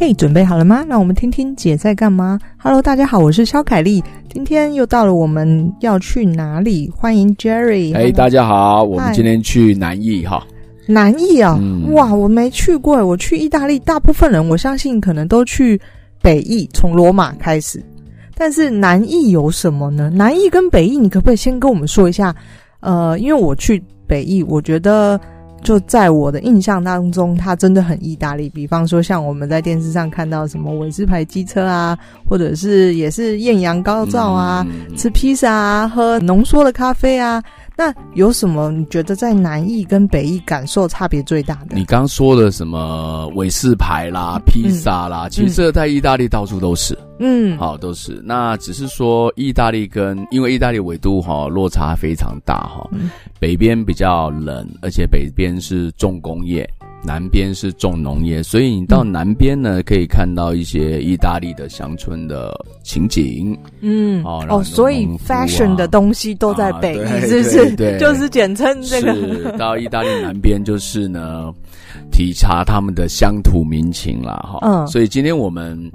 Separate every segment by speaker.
Speaker 1: 嘿，准备好了吗？让我们听听姐在干嘛。Hello，大家好，我是肖凯丽。今天又到了我们要去哪里？欢迎 Jerry。
Speaker 2: 嘿，大家好，我们今天去南艺哈。
Speaker 1: 南艺啊，嗯、哇，我没去过。我去意大利，大部分人我相信可能都去北义，从罗马开始。但是南艺有什么呢？南艺跟北艺，你可不可以先跟我们说一下？呃，因为我去北艺，我觉得。就在我的印象当中，它真的很意大利。比方说，像我们在电视上看到什么韦斯牌机车啊，或者是也是艳阳高照啊，嗯、吃披萨啊，喝浓缩的咖啡啊。那有什么你觉得在南艺跟北艺感受差别最大的？
Speaker 2: 你刚说的什么韦斯牌啦、披萨啦，嗯、其实这在意大利到处都是。嗯，好，都是。那只是说意大利跟因为意大利纬度哈落差非常大哈，嗯、北边比较冷，而且北边是重工业。南边是重农业，所以你到南边呢，可以看到一些意大利的乡村的情景。嗯，哦，哦，所以
Speaker 1: fashion 的东西都在北义，是不是？对，就 是简称这个。
Speaker 2: 是到意大利南边，就是呢，体察他们的乡土民情啦。哈。嗯，所以今天我们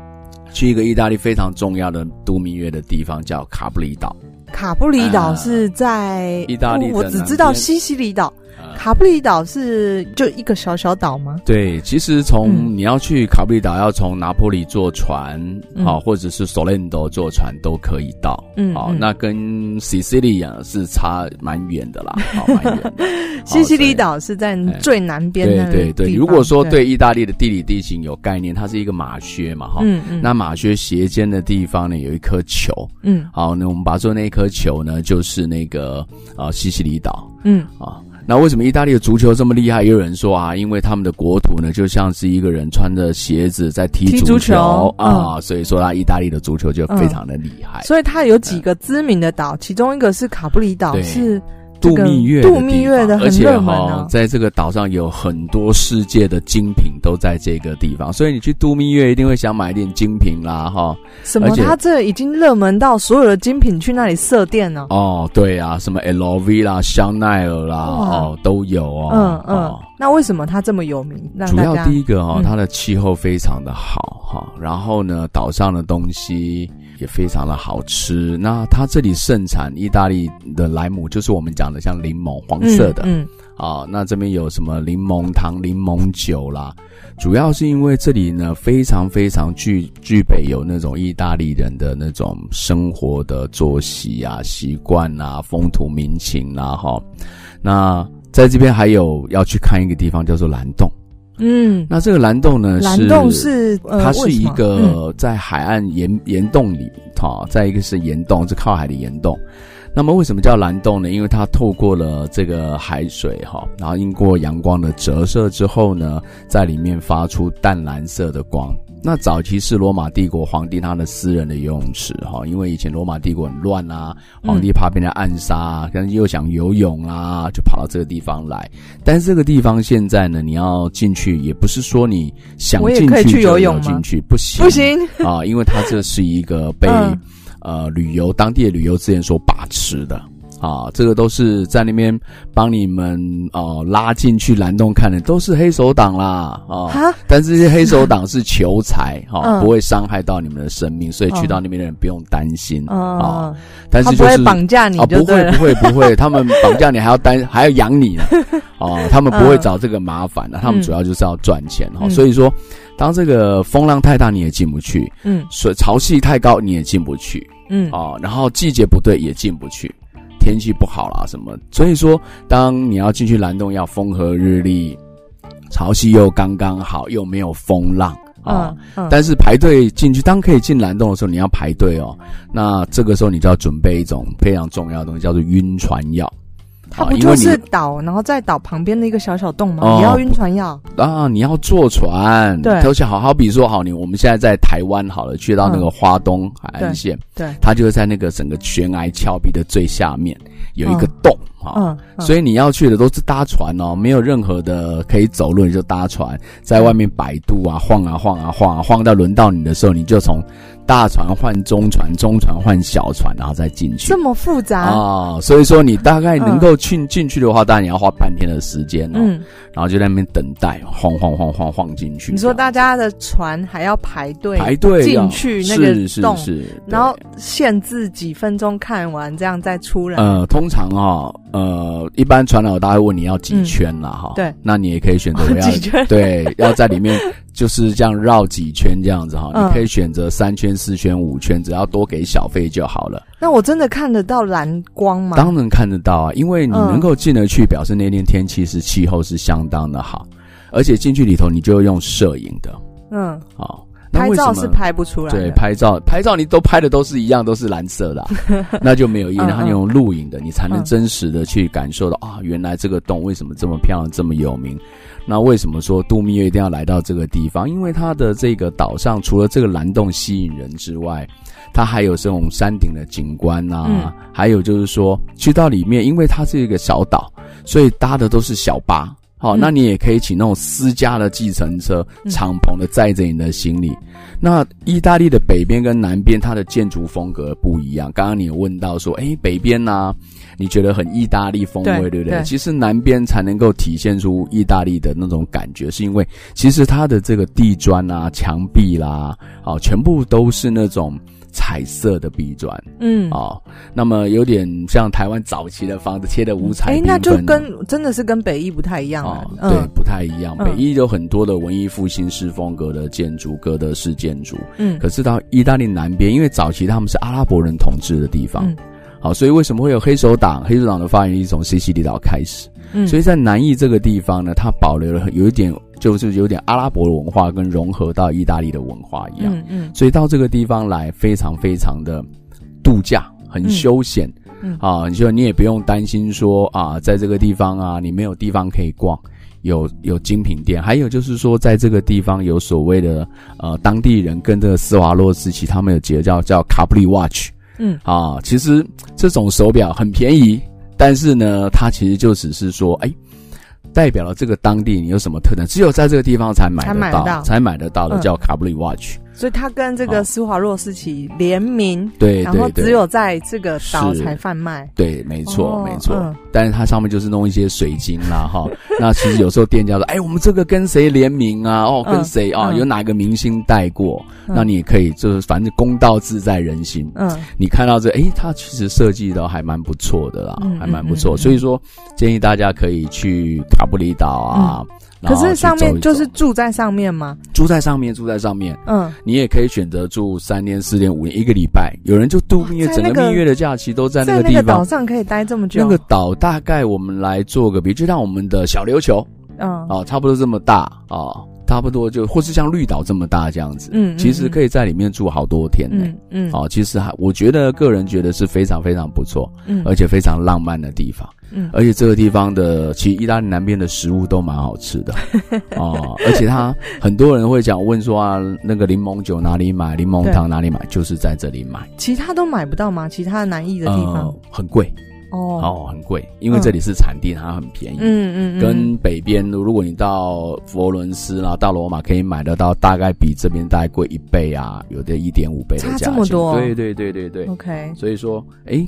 Speaker 2: 去一个意大利非常重要的度蜜月的地方，叫卡布里岛。
Speaker 1: 卡布里岛是在
Speaker 2: 意大利，
Speaker 1: 我只知道西西里岛。卡布里岛是就一个小小岛吗？
Speaker 2: 对，其实从你要去卡布里岛，要从拿坡里坐船，好、嗯，或者是索伦多坐船都可以到。嗯，好，那跟西西里啊是差蛮远的啦，好，蛮远的。
Speaker 1: 西西里岛是在最南边的。
Speaker 2: 对对对，如果说对意大利的地理地形有概念，它是一个马靴嘛，哈，嗯嗯，那马靴斜肩的地方呢有一颗球，嗯，好，那我们把做那一颗球呢，就是那个啊西西里岛，嗯，啊。那为什么意大利的足球这么厉害？也有人说啊，因为他们的国土呢，就像是一个人穿着鞋子在踢足球，啊，嗯、所以说他意大利的足球就非常的厉害。
Speaker 1: 所以它有几个知名的岛，嗯、其中一个是卡布里岛，是。
Speaker 2: 度蜜月，
Speaker 1: 度蜜月的很热门
Speaker 2: 啊，而且哈，在这个岛上有很多世界的精品都在这个地方，所以你去度蜜月一定会想买一点精品啦，哈。
Speaker 1: 什么？它这已经热门到所有的精品去那里设店了？
Speaker 2: 哦，对啊，什么 LV 啦、香奈儿啦，哦，都有哦。
Speaker 1: 嗯嗯。那为什么它这么有名？
Speaker 2: 主要第一个哈，它的气候非常的好哈，然后呢，岛上的东西。也非常的好吃。那它这里盛产意大利的莱姆，就是我们讲的像柠檬黄色的，嗯，嗯啊，那这边有什么柠檬糖、柠檬酒啦，主要是因为这里呢非常非常具具备有那种意大利人的那种生活的作息啊、习惯啊、风土民情啦，哈。那在这边还有要去看一个地方叫做蓝洞。嗯，那这个蓝洞呢？
Speaker 1: 蓝洞是，呃、
Speaker 2: 它是一个在海岸岩岩洞里，哈，再一个是岩洞，是靠海的岩洞。那么为什么叫蓝洞呢？因为它透过了这个海水，哈，然后经过阳光的折射之后呢，在里面发出淡蓝色的光。那早期是罗马帝国皇帝他的私人的游泳池哈，因为以前罗马帝国很乱啊，皇帝怕被人暗杀，啊可能又想游泳啊，就跑到这个地方来。但是这个地方现在呢，你要进去也不是说你想进去就游泳进去，不行
Speaker 1: 不行
Speaker 2: 啊，因为它这是一个被呃旅游当地的旅游资源所把持的。啊，这个都是在那边帮你们哦、呃、拉进去蓝洞看的，都是黑手党啦啊！但是这些黑手党是求财哈，啊嗯、不会伤害到你们的生命，所以去到那边的人不用担心、嗯、啊。但是就是
Speaker 1: 绑架你，
Speaker 2: 不会不会不会，他们绑架你还要担还要养你呢啊！他们不会找这个麻烦的，他们主要就是要赚钱哈。嗯、所以说，当这个风浪太大你也进不去，嗯，水潮汐太高你也进不去，嗯啊，然后季节不对也进不去。天气不好啦，什么？所以说，当你要进去蓝洞，要风和日丽，潮汐又刚刚好，又没有风浪啊。嗯嗯、但是排队进去，当可以进蓝洞的时候，你要排队哦。那这个时候，你就要准备一种非常重要的东西，叫做晕船药。
Speaker 1: 它不就是岛，然后在岛旁边的一个小小洞吗？哦、你要晕船药
Speaker 2: 啊！你要坐船，对，而且好好比说好，你我们现在在台湾好了，去到那个花东海岸线，嗯、对，对它就是在那个整个悬崖峭壁的最下面有一个洞。啊，嗯，嗯，所以你要去的都是搭船哦，没有任何的可以走路，你就搭船在外面摆渡啊，晃啊晃啊晃啊晃，到轮到你的时候，你就从。大船换中船，中船换小船，然后再进去。
Speaker 1: 这么复杂啊、
Speaker 2: 哦！所以说你大概能够进进去的话，当然你要花半天的时间哦。嗯，然后就在那边等待，晃晃晃晃晃进去。
Speaker 1: 你说大家的船还要排队
Speaker 2: 排队
Speaker 1: 进去那个洞，
Speaker 2: 是是是，
Speaker 1: 然后限制几分钟看完，这样再出来。
Speaker 2: 呃，通常哈、哦，呃，一般船老大会问你要几圈了哈、嗯。对，那你也可以选择要几圈，对，要在里面。就是这样绕几圈这样子哈，你可以选择三圈、四圈、五圈，只要多给小费就好了。
Speaker 1: 那我真的看得到蓝光吗？
Speaker 2: 当然看得到啊，因为你能够进得去，表示那天天气是气候是相当的好，而且进去里头你就用摄影的，嗯，好，
Speaker 1: 拍照是拍不出来。
Speaker 2: 对，拍照拍照你都拍的都是一样，都是蓝色的啊，那就没有意义。然后你用录影的，你才能真实的去感受到啊，原来这个洞为什么这么漂亮，这么有名。那为什么说度蜜月一定要来到这个地方？因为它的这个岛上，除了这个蓝洞吸引人之外，它还有这种山顶的景观啊，嗯、还有就是说去到里面，因为它是一个小岛，所以搭的都是小巴。好、嗯，那你也可以请那种私家的计程车，敞篷的载着你的行李。嗯、那意大利的北边跟南边，它的建筑风格不一样。刚刚你有问到说，诶，北边呢、啊？你觉得很意大利风味，对，对不对？对，其实南边才能够体现出意大利的那种感觉，是因为其实它的这个地砖啊、墙壁啦，哦，全部都是那种彩色的壁砖，嗯，哦，那么有点像台湾早期的房子贴的五彩缤纷，
Speaker 1: 那就跟真的是跟北艺不太一样啊、
Speaker 2: 哦，对，不太一样。嗯、北艺有很多的文艺复兴式风格的建筑，哥德式建筑，嗯，可是到意大利南边，因为早期他们是阿拉伯人统治的地方。嗯好，所以为什么会有黑手党？黑手党的发源地从西西里岛开始。嗯，所以在南翼这个地方呢，它保留了有一点，就是有点阿拉伯的文化跟融合到意大利的文化一样。嗯嗯，所以到这个地方来，非常非常的度假，很休闲。嗯，啊，你说你也不用担心说啊，在这个地方啊，你没有地方可以逛，有有精品店，还有就是说，在这个地方有所谓的呃，当地人跟这个施华洛世奇他们有结叫叫卡布里 watch。嗯啊，其实这种手表很便宜，但是呢，它其实就只是说，哎，代表了这个当地你有什么特点，只有在这个地方才买得到，才买得到，才买得到的，叫卡布里 watch。
Speaker 1: 所以他跟这个施华洛世奇联名，
Speaker 2: 对，
Speaker 1: 然后只有在这个岛才贩卖。
Speaker 2: 对，没错，没错。但是它上面就是弄一些水晶啦，哈。那其实有时候店家说，哎，我们这个跟谁联名啊？哦，跟谁啊？有哪个明星戴过？那你也可以，就是反正公道自在人心。嗯，你看到这，哎，它其实设计的还蛮不错的啦，还蛮不错。所以说，建议大家可以去卡布里岛啊。
Speaker 1: 可是上面就是住在上面吗？
Speaker 2: 住在上面，住在上面。嗯，你也可以选择住三天、四天、五天、一个礼拜。有人就度蜜月，整个蜜月的假期都在那个地方。
Speaker 1: 那个岛上可以待这么久？
Speaker 2: 那个岛大概我们来做个比，就像我们的小琉球，嗯，哦，差不多这么大啊。哦差不多就或是像绿岛这么大这样子，嗯，其实可以在里面住好多天呢，嗯，哦，其实还我觉得个人觉得是非常非常不错，嗯，而且非常浪漫的地方，嗯，而且这个地方的其实意大利南边的食物都蛮好吃的，哦，而且他很多人会讲问说啊，那个柠檬酒哪里买，柠檬糖哪里买，就是在这里买，
Speaker 1: 其他都买不到吗？其他南意的地方
Speaker 2: 很贵。哦哦，很贵，因为这里是产地，它很便宜。嗯嗯，跟北边，如果你到佛罗伦斯啦，到罗马，可以买得到，大概比这边大概贵一倍啊，有的一点五倍的价钱。
Speaker 1: 差这么多？
Speaker 2: 对对对对对。
Speaker 1: OK，
Speaker 2: 所以说，哎，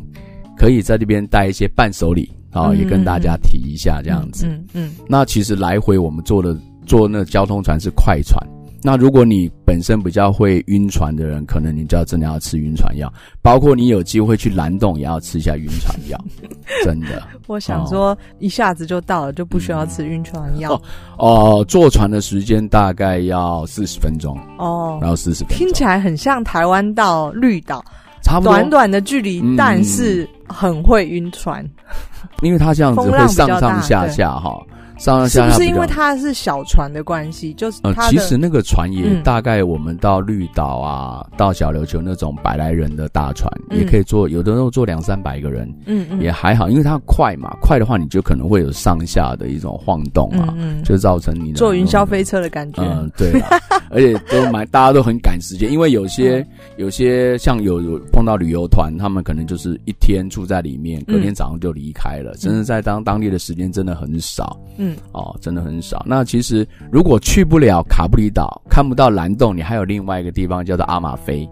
Speaker 2: 可以在这边带一些伴手礼啊，也跟大家提一下这样子。嗯嗯。那其实来回我们坐的坐那交通船是快船。那如果你本身比较会晕船的人，可能你就要真的要吃晕船药。包括你有机会去蓝洞，也要吃一下晕船药。真的，
Speaker 1: 我想说，哦、一下子就到了，就不需要吃晕船药。
Speaker 2: 哦，坐船的时间大概要四十分钟。哦，然后四十分钟，
Speaker 1: 听起来很像台湾到绿岛，
Speaker 2: 差不多。
Speaker 1: 短短的距离，嗯、但是很会晕船，
Speaker 2: 因为它这样子会上上下下哈。上上下下
Speaker 1: 是不是因为它是小船的关系？就是
Speaker 2: 呃，其实那个船也大概我们到绿岛啊，嗯、到小琉球那种百来人的大船，嗯、也可以坐，有的时候坐两三百个人，嗯嗯，也还好，因为它快嘛，快的话你就可能会有上下的一种晃动啊，嗯，嗯。就造成你的
Speaker 1: 坐云霄飞车的感觉，
Speaker 2: 嗯，对啦，而且都蛮大家都很赶时间，因为有些、嗯、有些像有有碰到旅游团，他们可能就是一天住在里面，隔天早上就离开了，真的、嗯、在当当地的时间真的很少，嗯，哦，真的很少。那其实如果去不了卡布里岛，看不到蓝洞，你还有另外一个地方叫做阿马菲，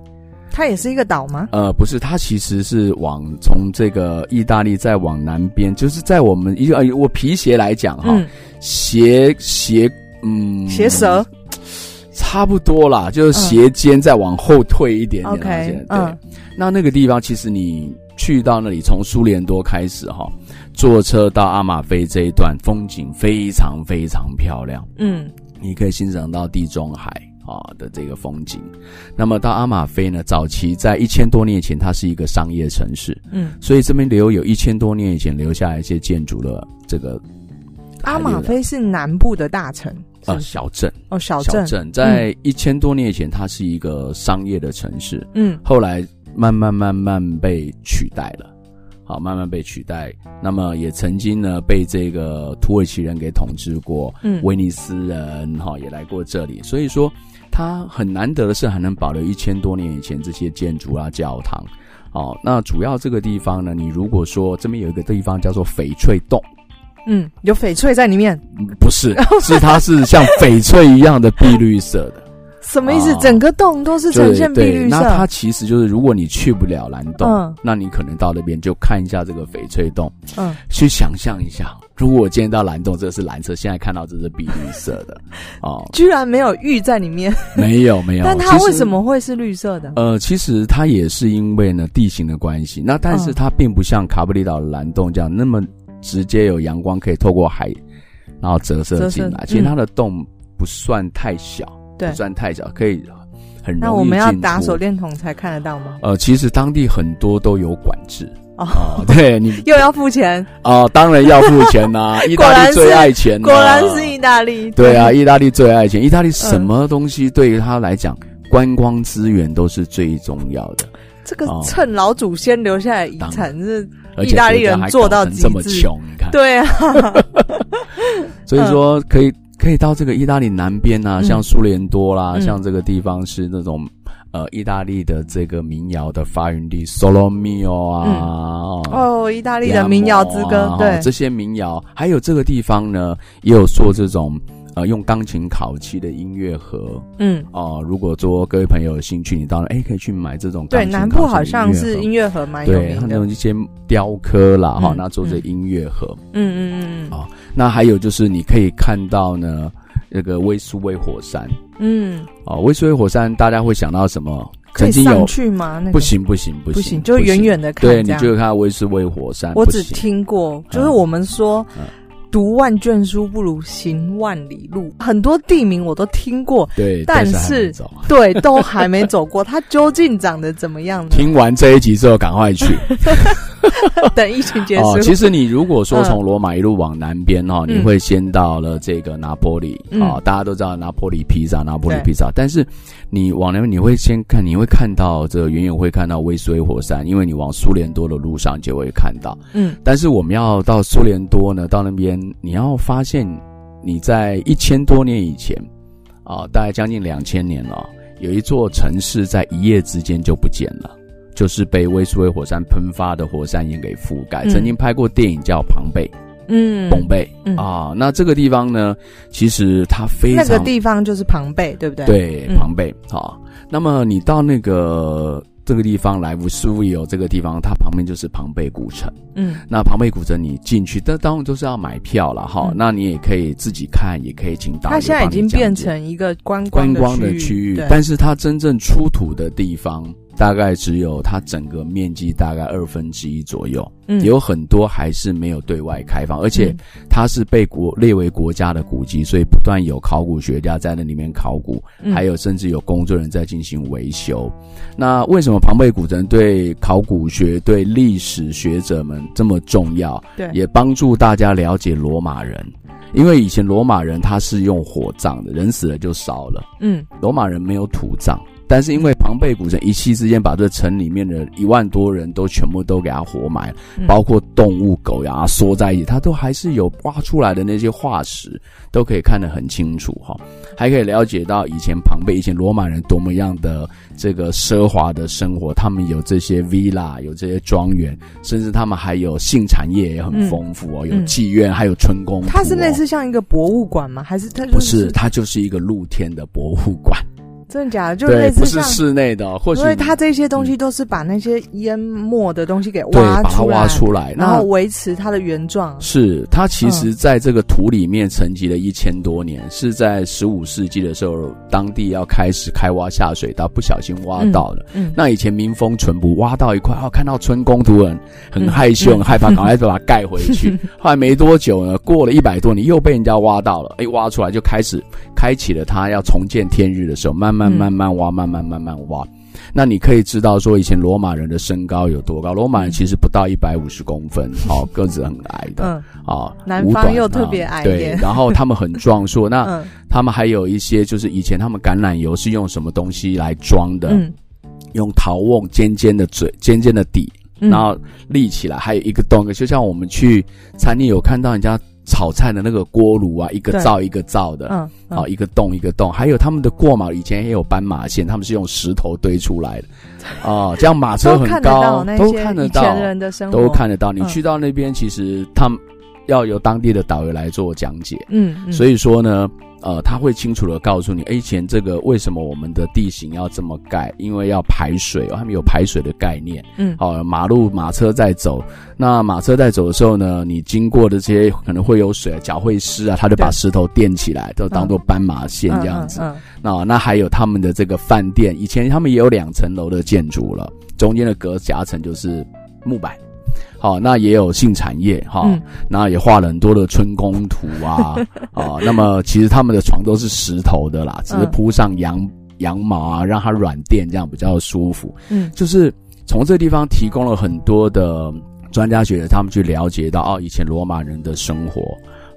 Speaker 1: 它也是一个岛吗？
Speaker 2: 呃，不是，它其实是往从这个意大利再往南边，就是在我们一个我皮鞋来讲哈，鞋鞋嗯，
Speaker 1: 鞋舌。
Speaker 2: 差不多啦，就是鞋尖再往后退一点点。OK，对，嗯、那那个地方其实你去到那里，从苏联多开始哈，坐车到阿马菲这一段风景非常非常漂亮。嗯，你可以欣赏到地中海啊的这个风景。那么到阿马菲呢，早期在一千多年前，它是一个商业城市。嗯，所以这边留有一千多年以前留下来一些建筑的这个。
Speaker 1: 阿马菲是南部的大城。
Speaker 2: 呃，小镇
Speaker 1: 哦，小镇，
Speaker 2: 小镇在一千多年以前，它是一个商业的城市。嗯，后来慢慢慢慢被取代了，好，慢慢被取代。那么也曾经呢，被这个土耳其人给统治过。嗯，威尼斯人哈也来过这里。所以说，它很难得的是还能保留一千多年以前这些建筑啊、教堂。哦，那主要这个地方呢，你如果说这边有一个地方叫做翡翠洞。
Speaker 1: 嗯，有翡翠在里面？
Speaker 2: 不是，是它是像翡翠一样的碧绿色的。
Speaker 1: 什么意思？整个洞都是呈现碧绿色。
Speaker 2: 那它其实就是，如果你去不了蓝洞，嗯，那你可能到那边就看一下这个翡翠洞，嗯，去想象一下，如果我今天到蓝洞，这是蓝色，现在看到这是碧绿色的，哦，
Speaker 1: 居然没有玉在里面，
Speaker 2: 没有没有。
Speaker 1: 但它为什么会是绿色的？
Speaker 2: 呃，其实它也是因为呢地形的关系。那但是它并不像卡布里岛的蓝洞这样那么。直接有阳光可以透过海，然后折射进来。其实它的洞不算太小，不算太小，可以很容易。那
Speaker 1: 我们要打手电筒才看得到吗？
Speaker 2: 呃，其实当地很多都有管制哦。对你
Speaker 1: 又要付钱
Speaker 2: 哦，当然要付钱呐。意大利最爱钱，
Speaker 1: 果然是意大利。
Speaker 2: 对啊，意大利最爱钱。意大利什么东西对于他来讲，观光资源都是最重要的。
Speaker 1: 这个趁老祖先留下来遗产是。意大利人做到
Speaker 2: 这么穷，你看，
Speaker 1: 对啊，
Speaker 2: 所以说可以可以到这个意大利南边啊，像苏联多啦，像这个地方是那种呃意大利的这个民谣的发源地，Solo Mio 啊，
Speaker 1: 哦，意大利的民谣之歌，对，
Speaker 2: 这些民谣，还有这个地方呢，也有做这种。呃，用钢琴烤漆的音乐盒，嗯，哦、呃，如果说各位朋友有兴趣，你当然哎可以去买这种。对，南部好像是音乐盒蛮有名的。对，那种一些雕刻啦，哈、嗯，那做这音乐盒，嗯嗯嗯嗯，啊、呃，那还有就是你可以看到呢，那个威斯威火山，嗯，哦、呃，威斯威火山大家会想到什么？曾经有
Speaker 1: 可以上去吗？那个、
Speaker 2: 不行不行不行，不行
Speaker 1: 就远远的看。
Speaker 2: 对，你就看到威斯威火山。
Speaker 1: 我只听过，就是我们说。嗯嗯读万卷书不如行万里路，很多地名我都听过，
Speaker 2: 对，
Speaker 1: 但是，是 对都还没走过，它究竟长得怎么样呢？
Speaker 2: 听完这一集之后，赶快去。
Speaker 1: 等疫情结束。
Speaker 2: 哦，其实你如果说从罗马一路往南边哈，嗯、你会先到了这个拿坡里啊，大家都知道拿坡里披萨，拿坡里披萨。但是你往南边你会先看，你会看到这个远远会看到威斯威火山，因为你往苏联多的路上就会看到。嗯，但是我们要到苏联多呢，到那边你要发现你在一千多年以前啊，哦，大概将近两千年了，有一座城市在一夜之间就不见了。就是被威斯威火山喷发的火山岩给覆盖。嗯、曾经拍过电影叫《庞贝》，嗯，庞贝啊。那这个地方呢，其实它非常
Speaker 1: 那个地方就是庞贝，对不对？
Speaker 2: 对，庞贝。好，那么你到那个这个地方来，乌苏威有这个地方，它旁边就是庞贝古城。嗯，那庞贝古城你进去，但当然都是要买票了哈。嗯、那你也可以自己看，也可以请导游。它
Speaker 1: 现在已经变成一个观光
Speaker 2: 观光的区域，但是它真正出土的地方。大概只有它整个面积大概二分之一左右，嗯，有很多还是没有对外开放，而且它是被国列为国家的古迹，所以不断有考古学家在那里面考古，还有甚至有工作人员在进行维修。那为什么庞贝古城对考古学、对历史学者们这么重要？对，也帮助大家了解罗马人。因为以前罗马人他是用火葬的，人死了就烧了。
Speaker 1: 嗯，
Speaker 2: 罗马人没有土葬。但是因为庞贝古城一气之间把这城里面的一万多人都全部都给他活埋了，嗯、包括动物狗呀缩在一起，他都还是有挖出来的那些化石，都可以看得很清楚哈，还可以了解到以前庞贝、以前罗马人多么样的这个奢华的生活，他们有这些 villa，有这些庄园，甚至他们还有性产业也很丰富哦，嗯、有妓院，还有春宫、哦。
Speaker 1: 它是类似像一个博物馆吗？还是它、就是、
Speaker 2: 不是？它就是一个露天的博物馆。
Speaker 1: 真的假的？就类似
Speaker 2: 不是室内的，或许
Speaker 1: 因为它这些东西都是把那些淹没的东西给挖
Speaker 2: 出来，把它挖出来，
Speaker 1: 然后维持它的原状。
Speaker 2: 是它其实在这个土里面沉积了一千多年，嗯、是在十五世纪的时候，当地要开始开挖下水道，不小心挖到了。嗯，嗯那以前民风淳朴，挖到一块，哦，看到春宫图很很害羞，很害怕，赶快就把它盖回去。嗯、后来没多久呢，过了一百多年，又被人家挖到了，哎，挖出来就开始开启了它要重见天日的时候，慢慢。慢慢慢挖，慢慢慢慢挖。那你可以知道说，以前罗马人的身高有多高？罗马人其实不到一百五十公分，哦，个子很矮的，嗯，啊，
Speaker 1: 南方又特别矮，
Speaker 2: 对。然后他们很壮硕，那他们还有一些，就是以前他们橄榄油是用什么东西来装的？嗯，用陶瓮尖尖的嘴，尖尖的底，然后立起来，还有一个洞，就像我们去餐厅有看到人家。炒菜的那个锅炉啊，一个灶一个灶的，嗯，嗯。啊，一个洞一个洞，还有他们的过马，以前也有斑马线，他们是用石头堆出来的，啊，这样马车很高，都看得到，以前人的生活。都看得到。你去到那边，其实他们要由当地的导游来做讲解，嗯，嗯。所以说呢。呃，他会清楚的告诉你，以前这个为什么我们的地形要这么盖？因为要排水，他们有排水的概念。嗯，好，马路马车在走，那马车在走的时候呢，你经过的这些可能会有水，脚会湿啊，他就把石头垫起来，都当做斑马线这样子。那那还有他们的这个饭店，以前他们也有两层楼的建筑了，中间的隔夹层就是木板。好，那也有性产业哈，嗯、那也画了很多的春宫图啊，啊，那么其实他们的床都是石头的啦，只是铺上羊、嗯、羊毛啊，让它软垫，这样比较舒服。嗯，就是从这地方提供了很多的专家学者，他们去了解到哦，以前罗马人的生活。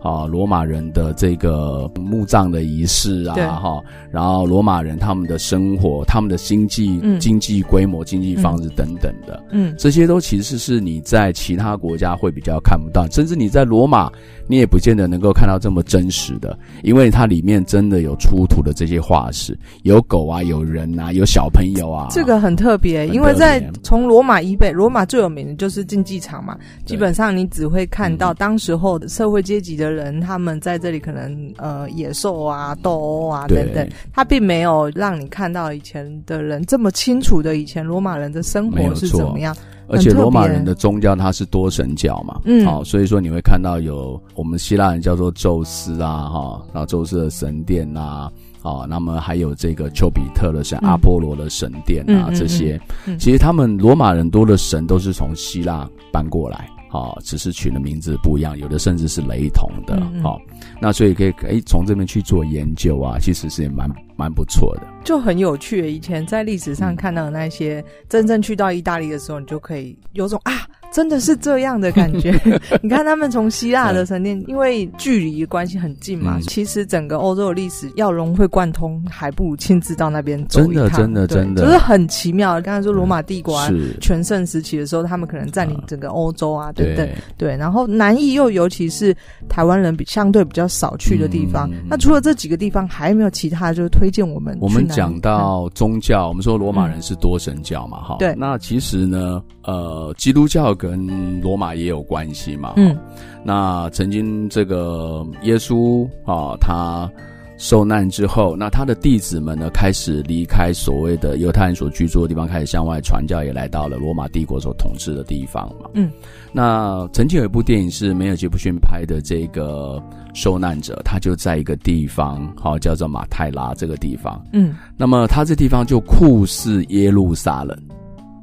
Speaker 2: 啊，罗马人的这个墓葬的仪式啊，哈，然后罗马人他们的生活、他们的经济、嗯、经济规模、经济方式等等的，嗯，这些都其实是你在其他国家会比较看不到，甚至你在罗马，你也不见得能够看到这么真实的，因为它里面真的有出土的这些化石，有狗啊，有人啊，有小朋友啊，
Speaker 1: 这个很特别，因为在从罗马以北，罗马最有名的就是竞技场嘛，基本上你只会看到当时候的社会阶级的。人他们在这里可能呃野兽啊斗殴啊等等，他并没有让你看到以前的人这么清楚的以前罗马人的生活是怎么样。
Speaker 2: 而且罗马人的宗教它是多神教嘛，嗯，好，所以说你会看到有我们希腊人叫做宙斯啊，哈，然后宙斯的神殿啊，哦，那么还有这个丘比特的神、嗯、阿波罗的神殿啊，嗯、这些，其实他们罗马人多的神都是从希腊搬过来。好，只是取的名字不一样，有的甚至是雷同的。好、嗯嗯，那所以可以可以从这边去做研究啊，其实是也蛮蛮不错的，
Speaker 1: 就很有趣。以前在历史上看到的那些，嗯、真正去到意大利的时候，你就可以有种啊。真的是这样的感觉。你看，他们从希腊的神殿，因为距离关系很近嘛，其实整个欧洲的历史要融会贯通，还不如亲自到那边走一趟。
Speaker 2: 真的，真的，真的，
Speaker 1: 就是很奇妙。刚才说罗马帝国啊全盛时期的时候，他们可能占领整个欧洲啊，等等对？对。然后南艺又尤其是台湾人比相对比较少去的地方。那除了这几个地方，还有没有其他就是推荐我们？
Speaker 2: 我们讲到宗教，我们说罗马人是多神教嘛，哈。对。那其实呢，呃，基督教。跟罗马也有关系嘛？嗯，那曾经这个耶稣啊，他受难之后，那他的弟子们呢，开始离开所谓的犹太人所居住的地方，开始向外传教，也来到了罗马帝国所统治的地方嘛。嗯，那曾经有一部电影是梅尔杰布逊拍的，这个受难者，他就在一个地方，好叫做马泰拉这个地方。嗯，那么他这地方就酷似耶路撒冷。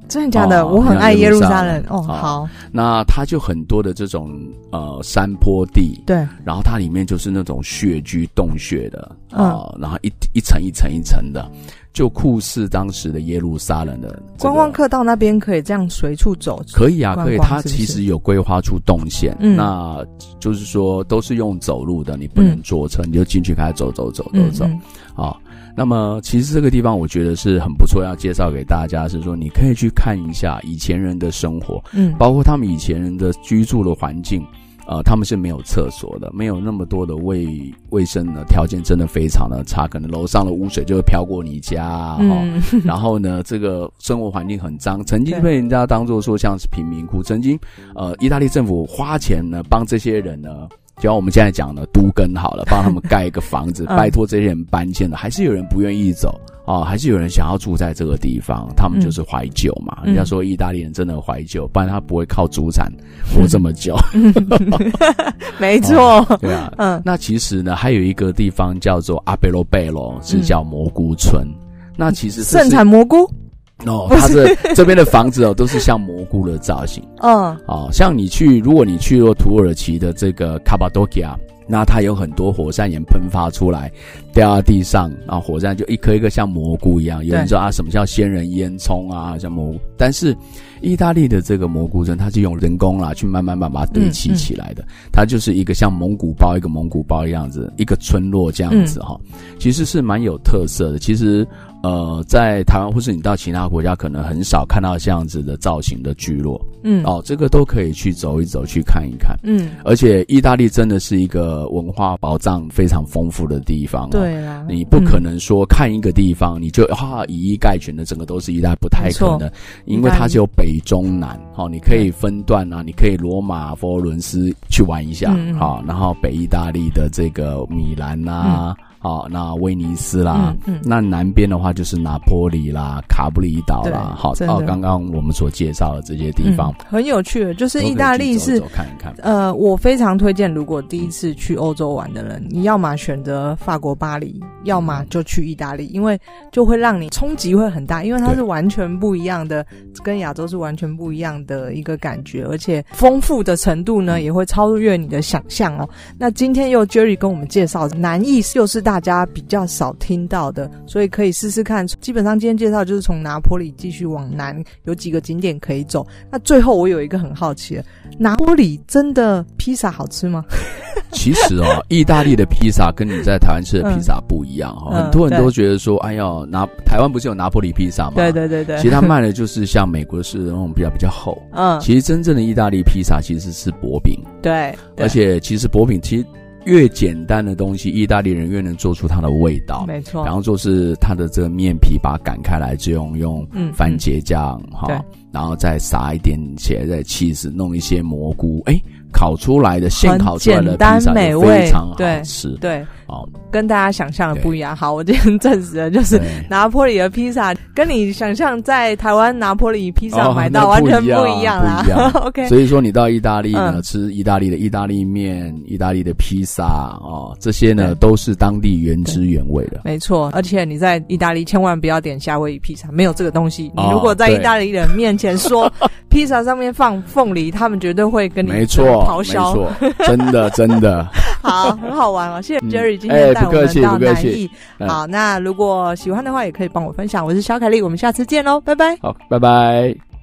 Speaker 1: 真的假的？哦、我很爱耶路撒冷。哦，好。
Speaker 2: 那它就很多的这种呃山坡地，
Speaker 1: 对。
Speaker 2: 然后它里面就是那种穴居洞穴的啊，嗯、然后一一层一层一层的。就酷似当时的耶路撒冷的、这个、
Speaker 1: 观光客到那边可以这样随处走，
Speaker 2: 可以啊，可以。它其实有规划出动线，
Speaker 1: 嗯，
Speaker 2: 那就是说都是用走路的，你不能坐车，嗯、你就进去开始走走走走走，啊、嗯嗯。那么其实这个地方我觉得是很不错，要介绍给大家是说，你可以去看一下以前人的生活，嗯，包括他们以前人的居住的环境。呃，他们是没有厕所的，没有那么多的卫卫生的条件，真的非常的差。可能楼上的污水就会飘过你家，嗯哦、然后呢，这个生活环境很脏，曾经被人家当做说像是贫民窟。曾经，呃，意大利政府花钱呢帮这些人呢，就像我们现在讲的都跟好了，帮他们盖一个房子，拜托这些人搬迁了，还是有人不愿意走。哦，还是有人想要住在这个地方，他们就是怀旧嘛。嗯、人家说意大利人真的怀旧，不然他不会靠祖产活这么久。
Speaker 1: 没错、
Speaker 2: 哦，对啊，嗯。那其实呢，还有一个地方叫做阿贝罗贝罗，是叫蘑菇村。嗯、那其实
Speaker 1: 盛产蘑菇。
Speaker 2: 哦，它这这边的房子哦，都是像蘑菇的造型。嗯，哦，像你去，如果你去过土耳其的这个卡巴多基亚。那它有很多火山岩喷发出来，掉到地上，然后火山就一颗一颗像蘑菇一样。有人说啊，什么叫仙人烟囱啊，像蘑菇。但是，意大利的这个蘑菇村，它是用人工啦去慢慢慢把它堆砌起来的。嗯嗯、它就是一个像蒙古包一个蒙古包的样子，一个村落这样子哈、嗯。其实是蛮有特色的。其实。呃，在台湾或是你到其他国家，可能很少看到这样子的造型的聚落。嗯，哦，这个都可以去走一走，去看一看。嗯，而且意大利真的是一个文化宝藏非常丰富的地方。对啊，你不可能说看一个地方、嗯、你就哈以一概全的，整个都是意大利，不太可能，因为它只有北中南。好、哦，你可以分段啊，你可以罗马、佛罗伦斯去玩一下，好、嗯哦，然后北意大利的这个米兰啊。嗯好，那威尼斯啦，嗯嗯、那南边的话就是拿坡里啦、卡布里岛啦，好，哦，刚刚我们所介绍的这些地方、嗯、
Speaker 1: 很有趣的，就是意大利是
Speaker 2: 看一看。
Speaker 1: 呃，我非常推荐，如果第一次去欧洲玩的人，你要么选择法国巴黎，要么就去意大利，因为就会让你冲击会很大，因为它是完全不一样的，跟亚洲是完全不一样的一个感觉，而且丰富的程度呢、嗯、也会超越你的想象哦。那今天又 Jerry 跟我们介绍南意又是大。大家比较少听到的，所以可以试试看。基本上今天介绍就是从拿坡里继续往南，有几个景点可以走。那最后我有一个很好奇的，拿坡里真的披萨好吃吗？
Speaker 2: 其实哦，意大利的披萨跟你在台湾吃的披萨不一样哈、哦嗯。很多人都觉得说，哎呦，拿台湾不是有拿坡里披萨吗？
Speaker 1: 对对对对。
Speaker 2: 其实他卖的就是像美国式的那种比较比较厚。嗯。其实真正的意大利披萨其实是薄饼。
Speaker 1: 对。
Speaker 2: 而且其实薄饼其实。越简单的东西，意大利人越能做出它的味道。没错，然后就是它的这个面皮，把它擀开来，就用用番茄酱哈、嗯嗯，然后再撒一点茄子、起司，弄一些蘑菇，哎。烤出来的现烤出来的披萨非常好吃，对，哦，
Speaker 1: 跟大家想象的不一样。好，我今天证实了，就是拿坡里的披萨跟你想象在台湾拿坡里披萨买到完全不一样啦。哦、OK，
Speaker 2: 所以说你到意大利呢，嗯、吃意大利的意大利面、意大利的披萨哦，这些呢都是当地原汁原味的。
Speaker 1: 没错，而且你在意大利千万不要点夏威夷披萨，没有这个东西。你如果在意大利人面前说 披萨上面放凤梨，他们绝对会跟你
Speaker 2: 没错。
Speaker 1: 咆哮，
Speaker 2: 真的 真的
Speaker 1: 好，很好玩哦！谢谢 Jerry 今天带我们到南艺。
Speaker 2: 嗯欸、
Speaker 1: 好，那如果喜欢的话，也可以帮我分享。我是小凯丽，我们下次见喽，拜拜。
Speaker 2: 好，拜拜。